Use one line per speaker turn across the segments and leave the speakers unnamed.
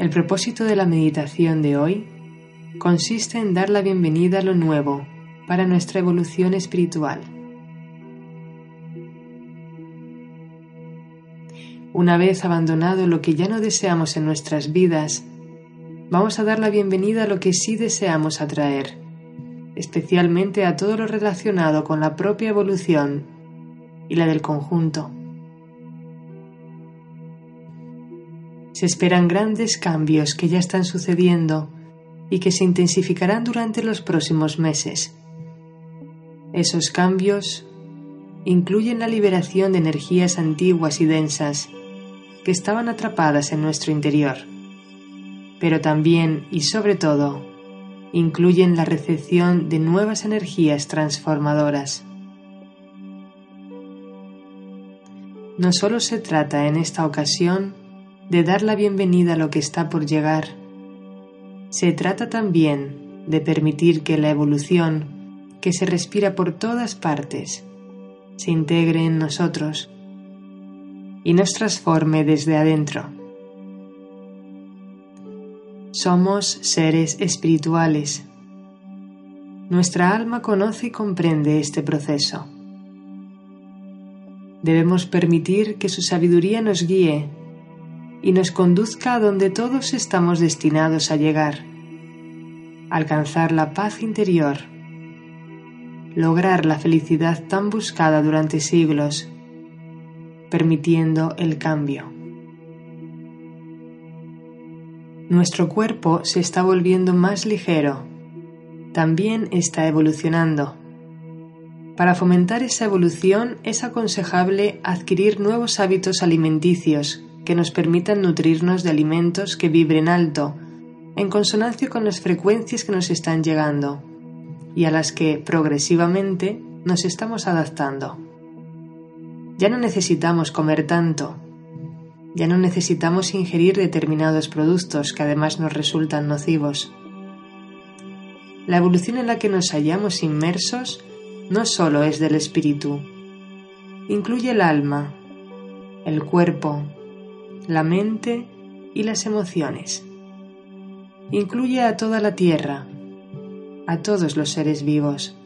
El propósito de la meditación de hoy consiste en dar la bienvenida a lo nuevo para nuestra evolución espiritual. Una vez abandonado lo que ya no deseamos en nuestras vidas, vamos a dar la bienvenida a lo que sí deseamos atraer, especialmente a todo lo relacionado con la propia evolución y la del conjunto. Se esperan grandes cambios que ya están sucediendo y que se intensificarán durante los próximos meses. Esos cambios incluyen la liberación de energías antiguas y densas que estaban atrapadas en nuestro interior, pero también y sobre todo incluyen la recepción de nuevas energías transformadoras. No solo se trata en esta ocasión de dar la bienvenida a lo que está por llegar. Se trata también de permitir que la evolución, que se respira por todas partes, se integre en nosotros y nos transforme desde adentro. Somos seres espirituales. Nuestra alma conoce y comprende este proceso. Debemos permitir que su sabiduría nos guíe y nos conduzca a donde todos estamos destinados a llegar, alcanzar la paz interior, lograr la felicidad tan buscada durante siglos, permitiendo el cambio. Nuestro cuerpo se está volviendo más ligero, también está evolucionando. Para fomentar esa evolución es aconsejable adquirir nuevos hábitos alimenticios que nos permitan nutrirnos de alimentos que vibren alto, en consonancia con las frecuencias que nos están llegando y a las que progresivamente nos estamos adaptando. Ya no necesitamos comer tanto, ya no necesitamos ingerir determinados productos que además nos resultan nocivos. La evolución en la que nos hallamos inmersos no solo es del espíritu, incluye el alma, el cuerpo, la mente y las emociones. Incluye a toda la tierra, a todos los seres vivos.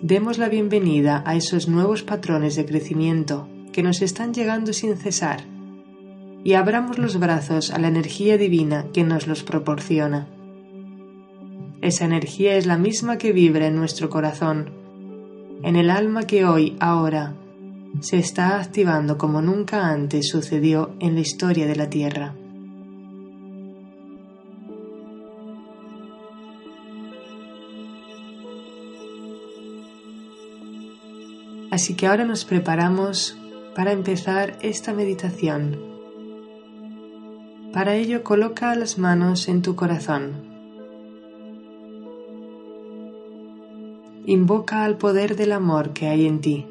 Demos la bienvenida a esos nuevos patrones de crecimiento que nos están llegando sin cesar y abramos los brazos a la energía divina que nos los proporciona. Esa energía es la misma que vibra en nuestro corazón, en el alma que hoy, ahora, se está activando como nunca antes sucedió en la historia de la Tierra. Así que ahora nos preparamos para empezar esta meditación. Para ello coloca las manos en tu corazón. Invoca al poder del amor que hay en ti.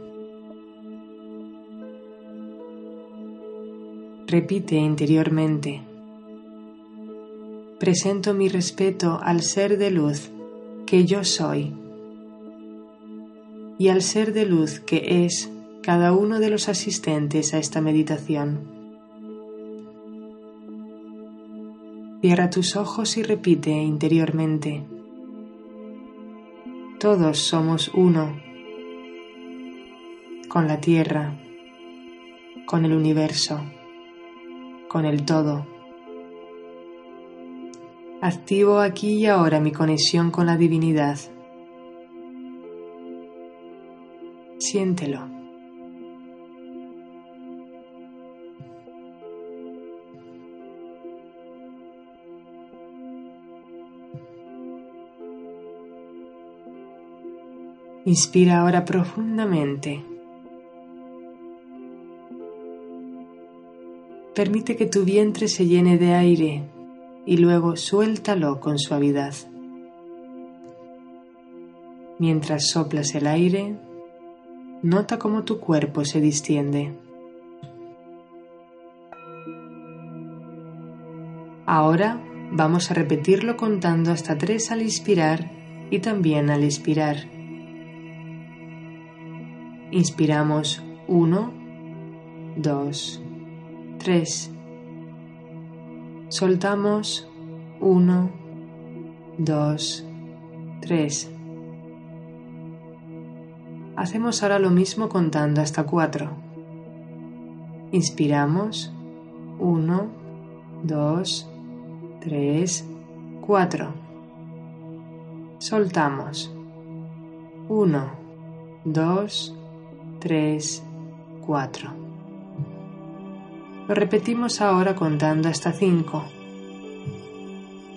Repite interiormente. Presento mi respeto al ser de luz que yo soy y al ser de luz que es cada uno de los asistentes a esta meditación. Cierra tus ojos y repite interiormente. Todos somos uno con la tierra, con el universo con el todo. Activo aquí y ahora mi conexión con la divinidad. Siéntelo. Inspira ahora profundamente. Permite que tu vientre se llene de aire y luego suéltalo con suavidad. Mientras soplas el aire, nota cómo tu cuerpo se distiende. Ahora vamos a repetirlo contando hasta tres al inspirar y también al expirar. Inspiramos 1, 2, 3. Soltamos 1, 2, 3. Hacemos ahora lo mismo contando hasta 4. Inspiramos 1, 2, 3, 4. Soltamos 1, 2, 3, 4. Lo repetimos ahora contando hasta 5.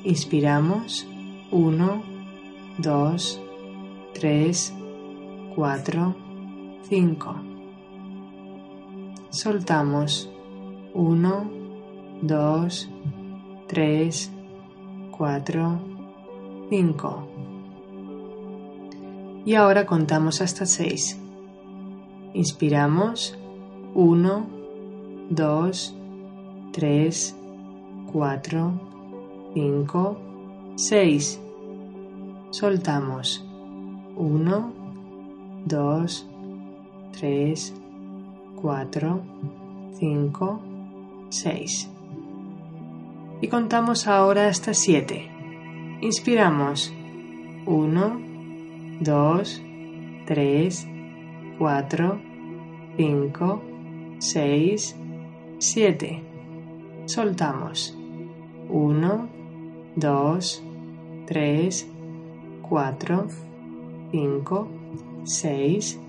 Inspiramos 1, 2, 3, 4, 5. Soltamos 1, 2, 3, 4, 5. Y ahora contamos hasta 6. Inspiramos 1, 2, 3, 4, 5, 6. Soltamos 1, 2, 3, 4, 5, 6. Y contamos ahora hasta 7. Inspiramos 1, 2, 3, 4, 5, 6, 7. Soltamos 1, 2, 3, 4, 5, 6,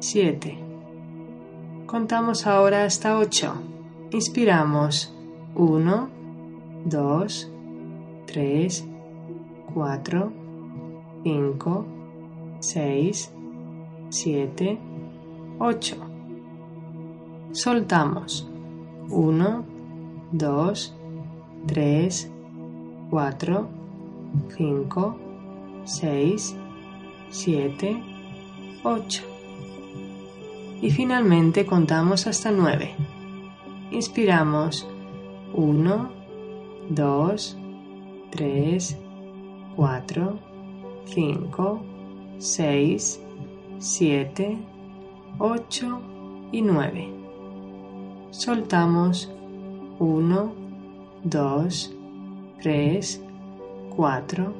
7. Contamos ahora hasta 8. Inspiramos 1, 2, 3, 4, 5, 6, 7, 8. Soltamos 1, 2, 3, 4, 5, 6, 7, 8. Y finalmente contamos hasta 9. Inspiramos 1, 2, 3, 4, 5, 6, 7, 8 y 9. Soltamos 1, 2, 3, 4,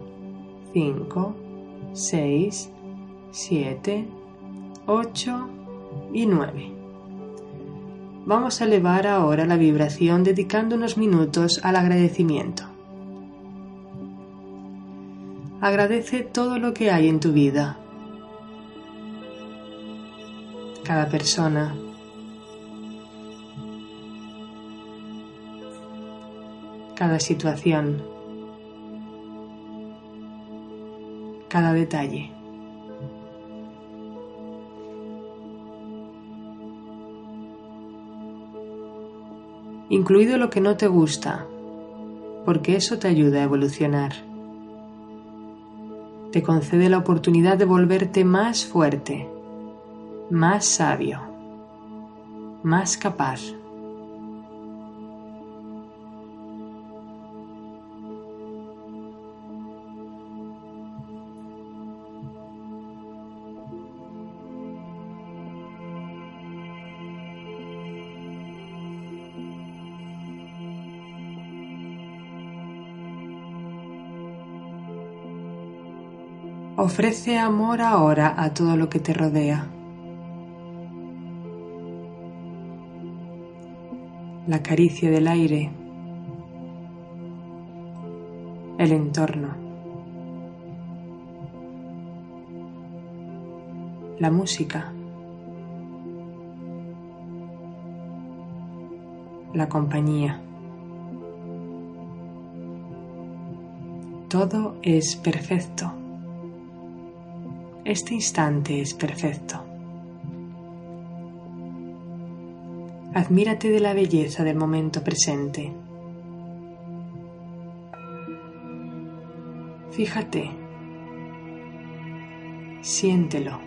5, 6, 7, 8 y 9. Vamos a elevar ahora la vibración dedicando unos minutos al agradecimiento. Agradece todo lo que hay en tu vida. Cada persona. Cada situación. Cada detalle. incluido lo que no te gusta, porque eso te ayuda a evolucionar. Te concede la oportunidad de volverte más fuerte, más sabio, más capaz. Ofrece amor ahora a todo lo que te rodea. La caricia del aire, el entorno, la música, la compañía. Todo es perfecto. Este instante es perfecto. Admírate de la belleza del momento presente. Fíjate, siéntelo.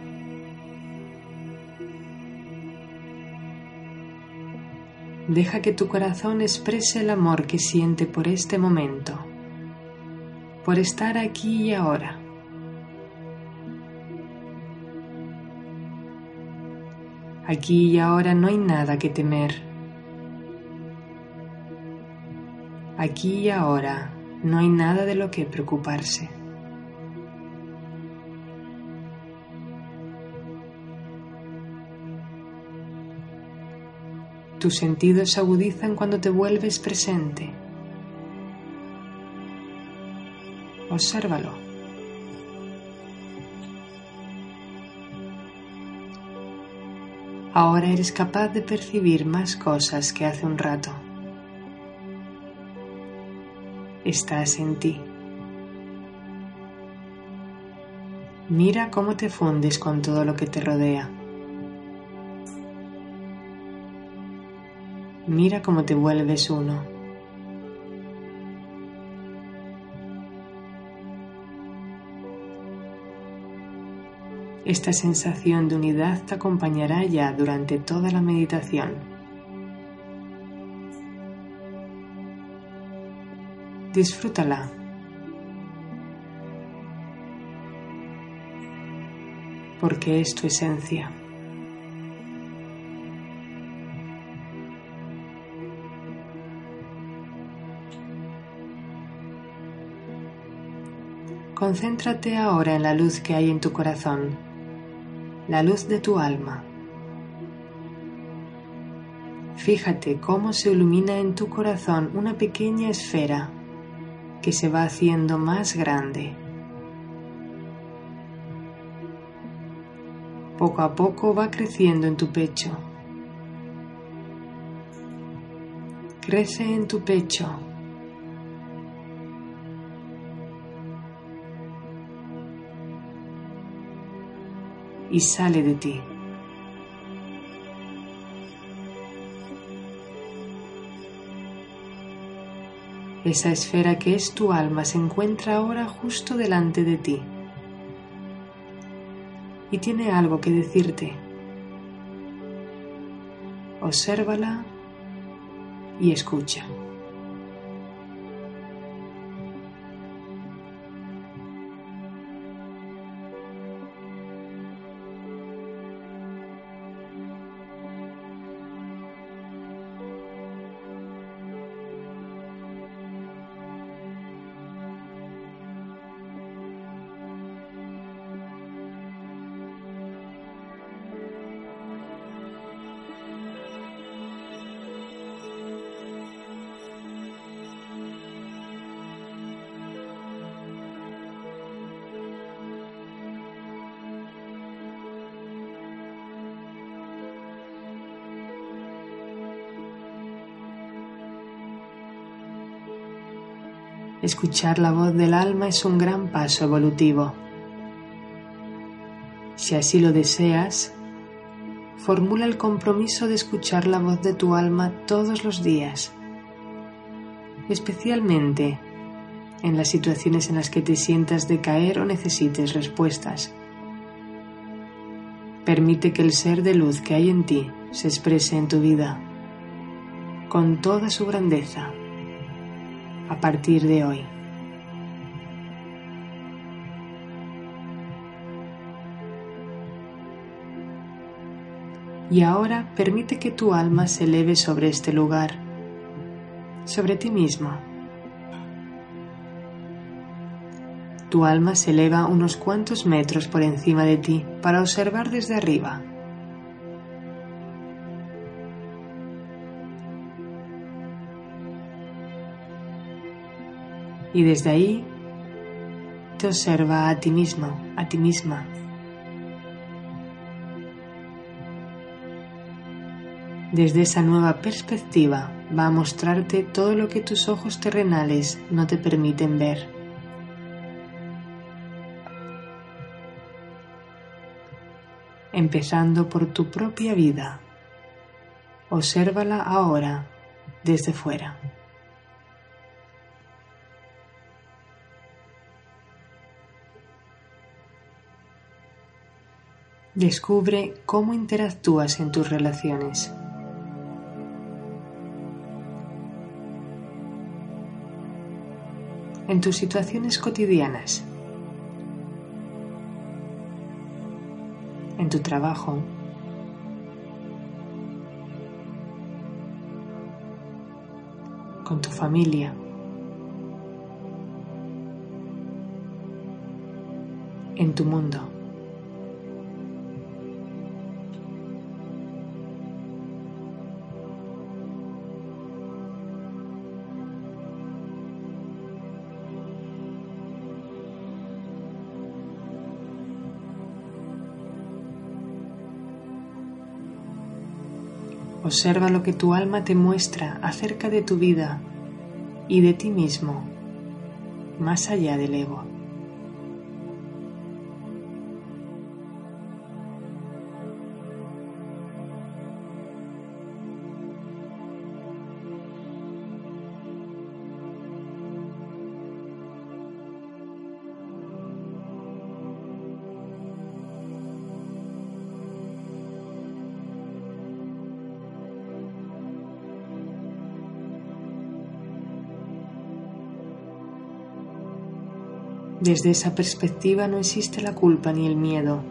Deja que tu corazón exprese el amor que siente por este momento, por estar aquí y ahora. Aquí y ahora no hay nada que temer. Aquí y ahora no hay nada de lo que preocuparse. Tus sentidos se agudizan cuando te vuelves presente. Obsérvalo. Ahora eres capaz de percibir más cosas que hace un rato. Estás en ti. Mira cómo te fundes con todo lo que te rodea. Mira cómo te vuelves uno. Esta sensación de unidad te acompañará ya durante toda la meditación. Disfrútala. Porque es tu esencia. Concéntrate ahora en la luz que hay en tu corazón, la luz de tu alma. Fíjate cómo se ilumina en tu corazón una pequeña esfera que se va haciendo más grande. Poco a poco va creciendo en tu pecho. Crece en tu pecho y sale de ti. Esa esfera que es tu alma se encuentra ahora justo delante de ti y tiene algo que decirte. Obsérvala y escucha. Escuchar la voz del alma es un gran paso evolutivo. Si así lo deseas, formula el compromiso de escuchar la voz de tu alma todos los días, especialmente en las situaciones en las que te sientas decaer o necesites respuestas. Permite que el ser de luz que hay en ti se exprese en tu vida con toda su grandeza a partir de hoy. Y ahora permite que tu alma se eleve sobre este lugar, sobre ti mismo. Tu alma se eleva unos cuantos metros por encima de ti para observar desde arriba. Y desde ahí te observa a ti mismo, a ti misma. Desde esa nueva perspectiva va a mostrarte todo lo que tus ojos terrenales no te permiten ver. Empezando por tu propia vida. Obsérvala ahora desde fuera. Descubre cómo interactúas en tus relaciones. En tus situaciones cotidianas. En tu trabajo. Con tu familia. En tu mundo. Observa lo que tu alma te muestra acerca de tu vida y de ti mismo, más allá del ego. Desde esa perspectiva no existe la culpa ni el miedo.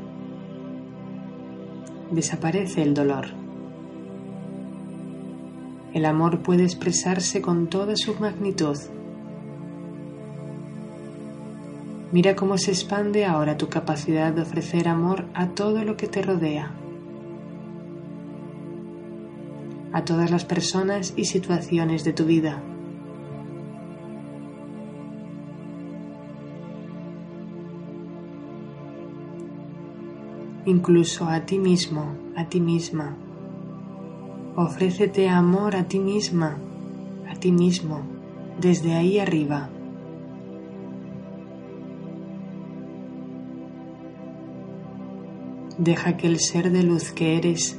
Desaparece el dolor. El amor puede expresarse con toda su magnitud. Mira cómo se expande ahora tu capacidad de ofrecer amor a todo lo que te rodea, a todas las personas y situaciones de tu vida. Incluso a ti mismo, a ti misma. Ofrécete amor a ti misma, a ti mismo, desde ahí arriba. Deja que el ser de luz que eres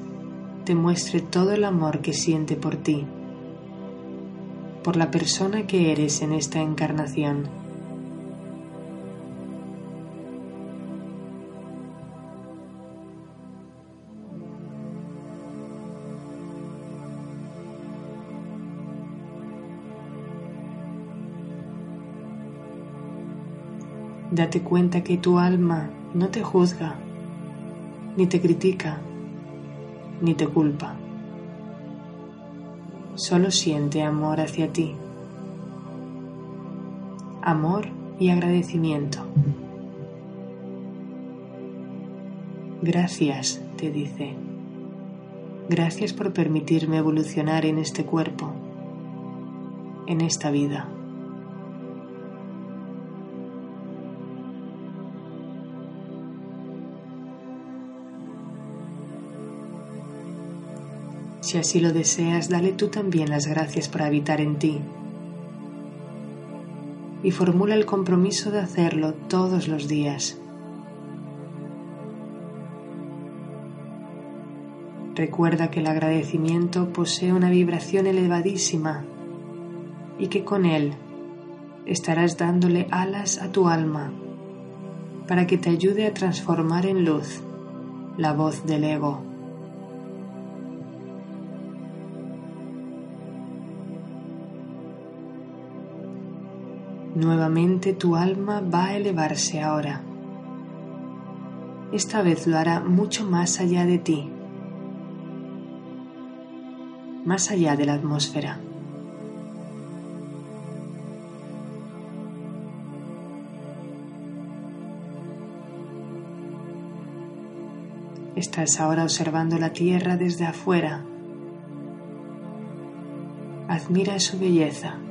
te muestre todo el amor que siente por ti, por la persona que eres en esta encarnación. Date cuenta que tu alma no te juzga, ni te critica, ni te culpa. Solo siente amor hacia ti. Amor y agradecimiento. Gracias, te dice. Gracias por permitirme evolucionar en este cuerpo, en esta vida. Si así lo deseas, dale tú también las gracias por habitar en ti. Y formula el compromiso de hacerlo todos los días. Recuerda que el agradecimiento posee una vibración elevadísima y que con él estarás dándole alas a tu alma para que te ayude a transformar en luz la voz del ego. Nuevamente tu alma va a elevarse ahora. Esta vez lo hará mucho más allá de ti, más allá de la atmósfera. Estás ahora observando la tierra desde afuera. Admira su belleza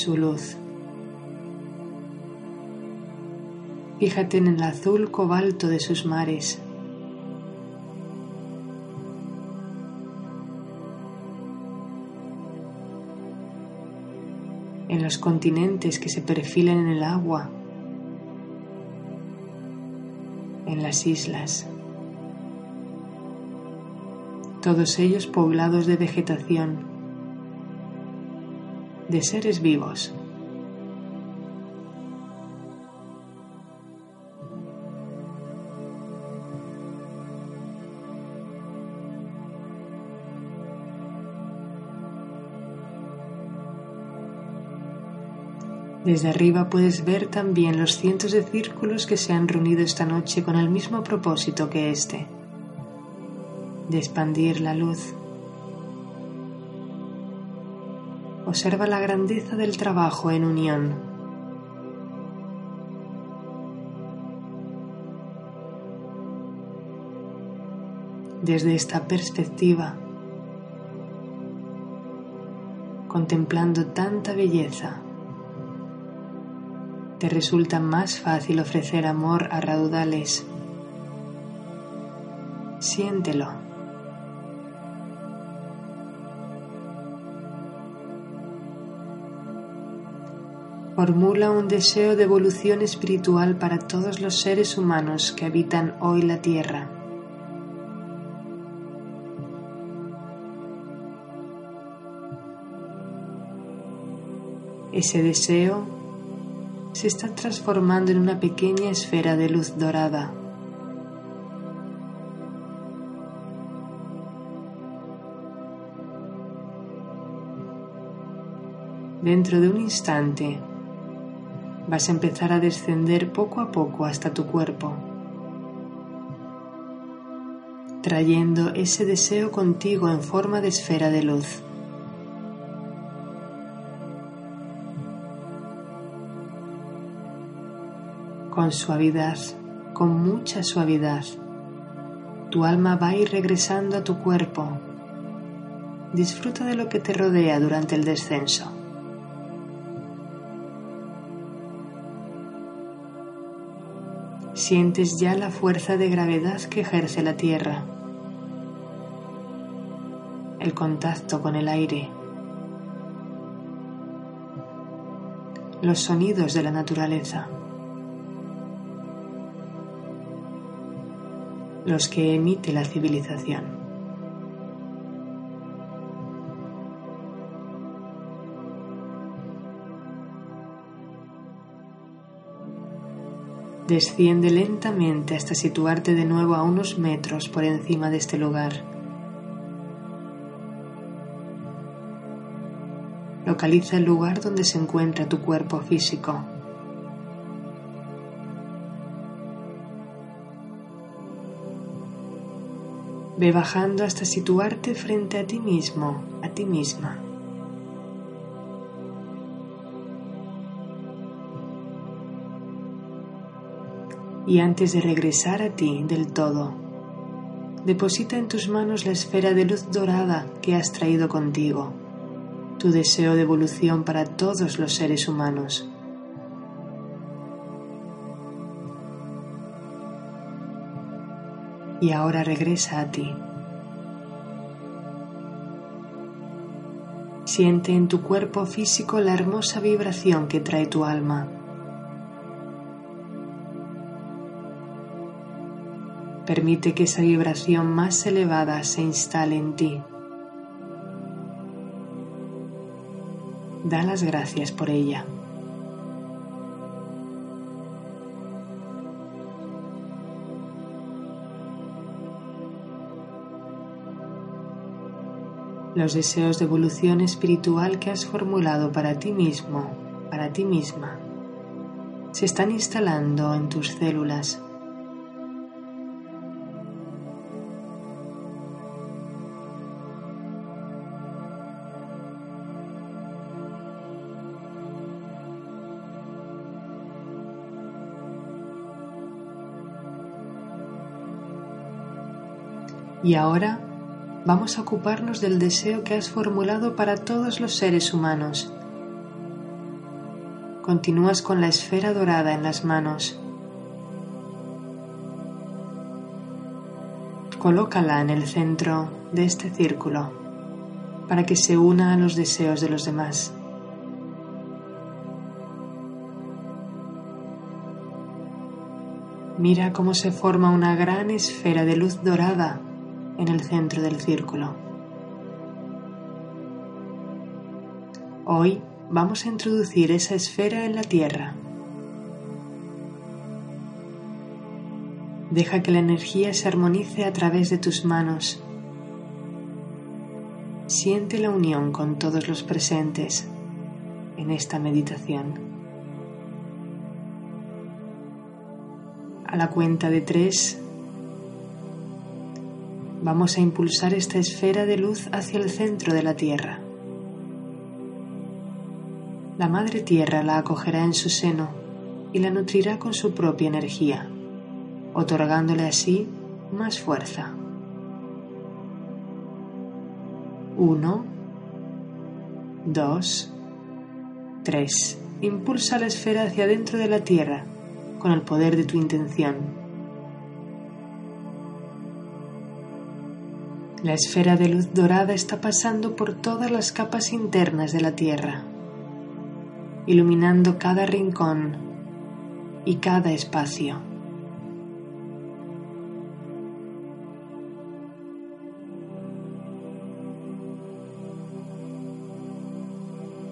su luz. Fíjate en el azul cobalto de sus mares. En los continentes que se perfilan en el agua. En las islas. Todos ellos poblados de vegetación de seres vivos. Desde arriba puedes ver también los cientos de círculos que se han reunido esta noche con el mismo propósito que este, de expandir la luz Observa la grandeza del trabajo en unión. Desde esta perspectiva, contemplando tanta belleza, te resulta más fácil ofrecer amor a raudales. Siéntelo. Formula un deseo de evolución espiritual para todos los seres humanos que habitan hoy la Tierra. Ese deseo se está transformando en una pequeña esfera de luz dorada. Dentro de un instante vas a empezar a descender poco a poco hasta tu cuerpo, trayendo ese deseo contigo en forma de esfera de luz. Con suavidad, con mucha suavidad, tu alma va a ir regresando a tu cuerpo. Disfruta de lo que te rodea durante el descenso. Sientes ya la fuerza de gravedad que ejerce la Tierra, el contacto con el aire, los sonidos de la naturaleza, los que emite la civilización. Desciende lentamente hasta situarte de nuevo a unos metros por encima de este lugar. Localiza el lugar donde se encuentra tu cuerpo físico. Ve bajando hasta situarte frente a ti mismo, a ti misma. Y antes de regresar a ti del todo, deposita en tus manos la esfera de luz dorada que has traído contigo, tu deseo de evolución para todos los seres humanos. Y ahora regresa a ti. Siente en tu cuerpo físico la hermosa vibración que trae tu alma. Permite que esa vibración más elevada se instale en ti. Da las gracias por ella. Los deseos de evolución espiritual que has formulado para ti mismo, para ti misma, se están instalando en tus células Y ahora vamos a ocuparnos del deseo que has formulado para todos los seres humanos. Continúas con la esfera dorada en las manos. Colócala en el centro de este círculo para que se una a los deseos de los demás. Mira cómo se forma una gran esfera de luz dorada en el centro del círculo. Hoy vamos a introducir esa esfera en la Tierra. Deja que la energía se armonice a través de tus manos. Siente la unión con todos los presentes en esta meditación. A la cuenta de tres, Vamos a impulsar esta esfera de luz hacia el centro de la Tierra. la Madre Tierra la acogerá en su seno y la nutrirá con su propia energía, otorgándole así más fuerza. 1, 2, 3. Impulsa la esfera hacia dentro de la Tierra con el poder de tu intención. La esfera de luz dorada está pasando por todas las capas internas de la Tierra, iluminando cada rincón y cada espacio.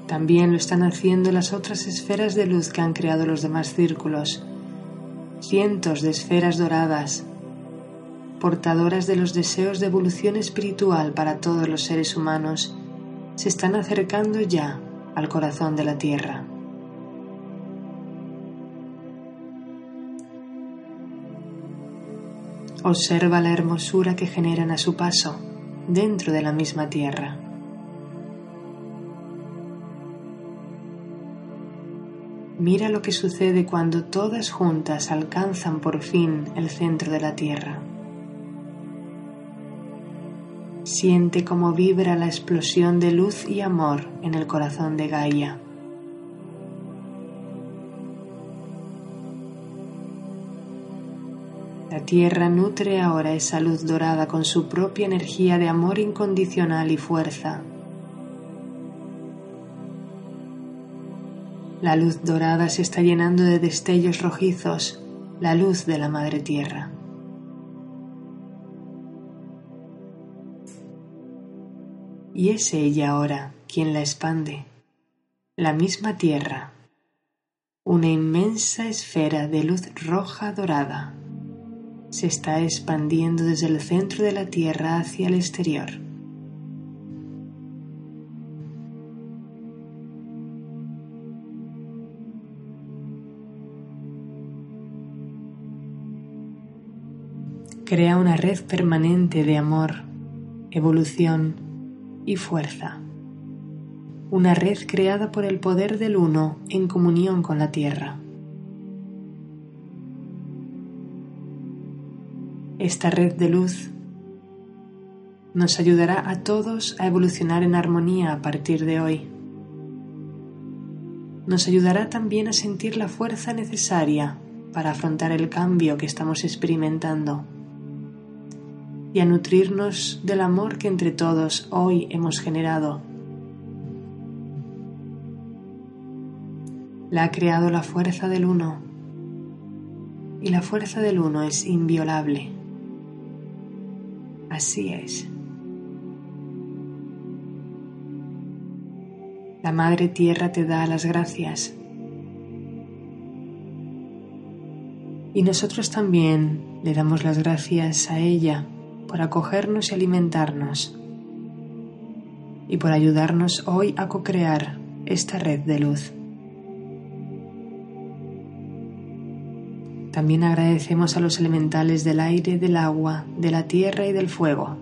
También lo están haciendo las otras esferas de luz que han creado los demás círculos. Cientos de esferas doradas, portadoras de los deseos de evolución espiritual para todos los seres humanos, se están acercando ya al corazón de la Tierra. Observa la hermosura que generan a su paso dentro de la misma Tierra. Mira lo que sucede cuando todas juntas alcanzan por fin el centro de la Tierra. Siente cómo vibra la explosión de luz y amor en el corazón de Gaia. La Tierra nutre ahora esa luz dorada con su propia energía de amor incondicional y fuerza. La luz dorada se está llenando de destellos rojizos, la luz de la Madre Tierra. Y es ella ahora quien la expande, la misma Tierra, una inmensa esfera de luz roja dorada, se está expandiendo desde el centro de la Tierra hacia el exterior. crea una red permanente de amor, evolución y fuerza. Una red creada por el poder del uno en comunión con la tierra. Esta red de luz nos ayudará a todos a evolucionar en armonía a partir de hoy. Nos ayudará también a sentir la fuerza necesaria para afrontar el cambio que estamos experimentando y a nutrirnos del amor que entre todos hoy hemos generado. La ha creado la fuerza del uno y la fuerza del uno es inviolable. Así es. La Madre Tierra te da las gracias. Y nosotros también le damos las gracias a ella por acogernos y alimentarnos y por ayudarnos hoy a co-crear esta red de luz. También agradecemos a los elementales del aire, del agua, de la tierra y del fuego.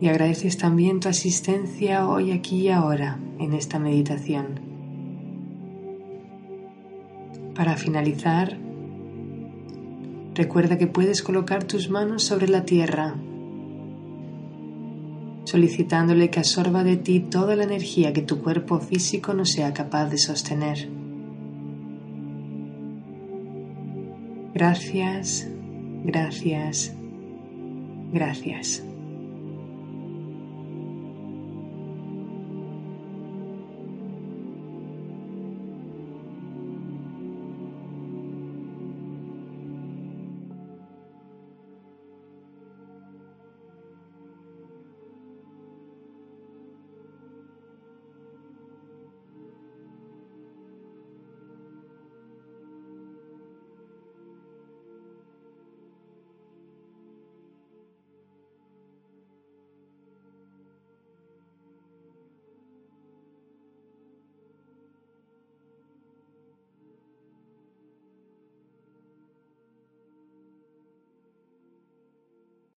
Y agradeces también tu asistencia hoy, aquí y ahora en esta meditación. Para finalizar, Recuerda que puedes colocar tus manos sobre la tierra, solicitándole que absorba de ti toda la energía que tu cuerpo físico no sea capaz de sostener. Gracias, gracias, gracias.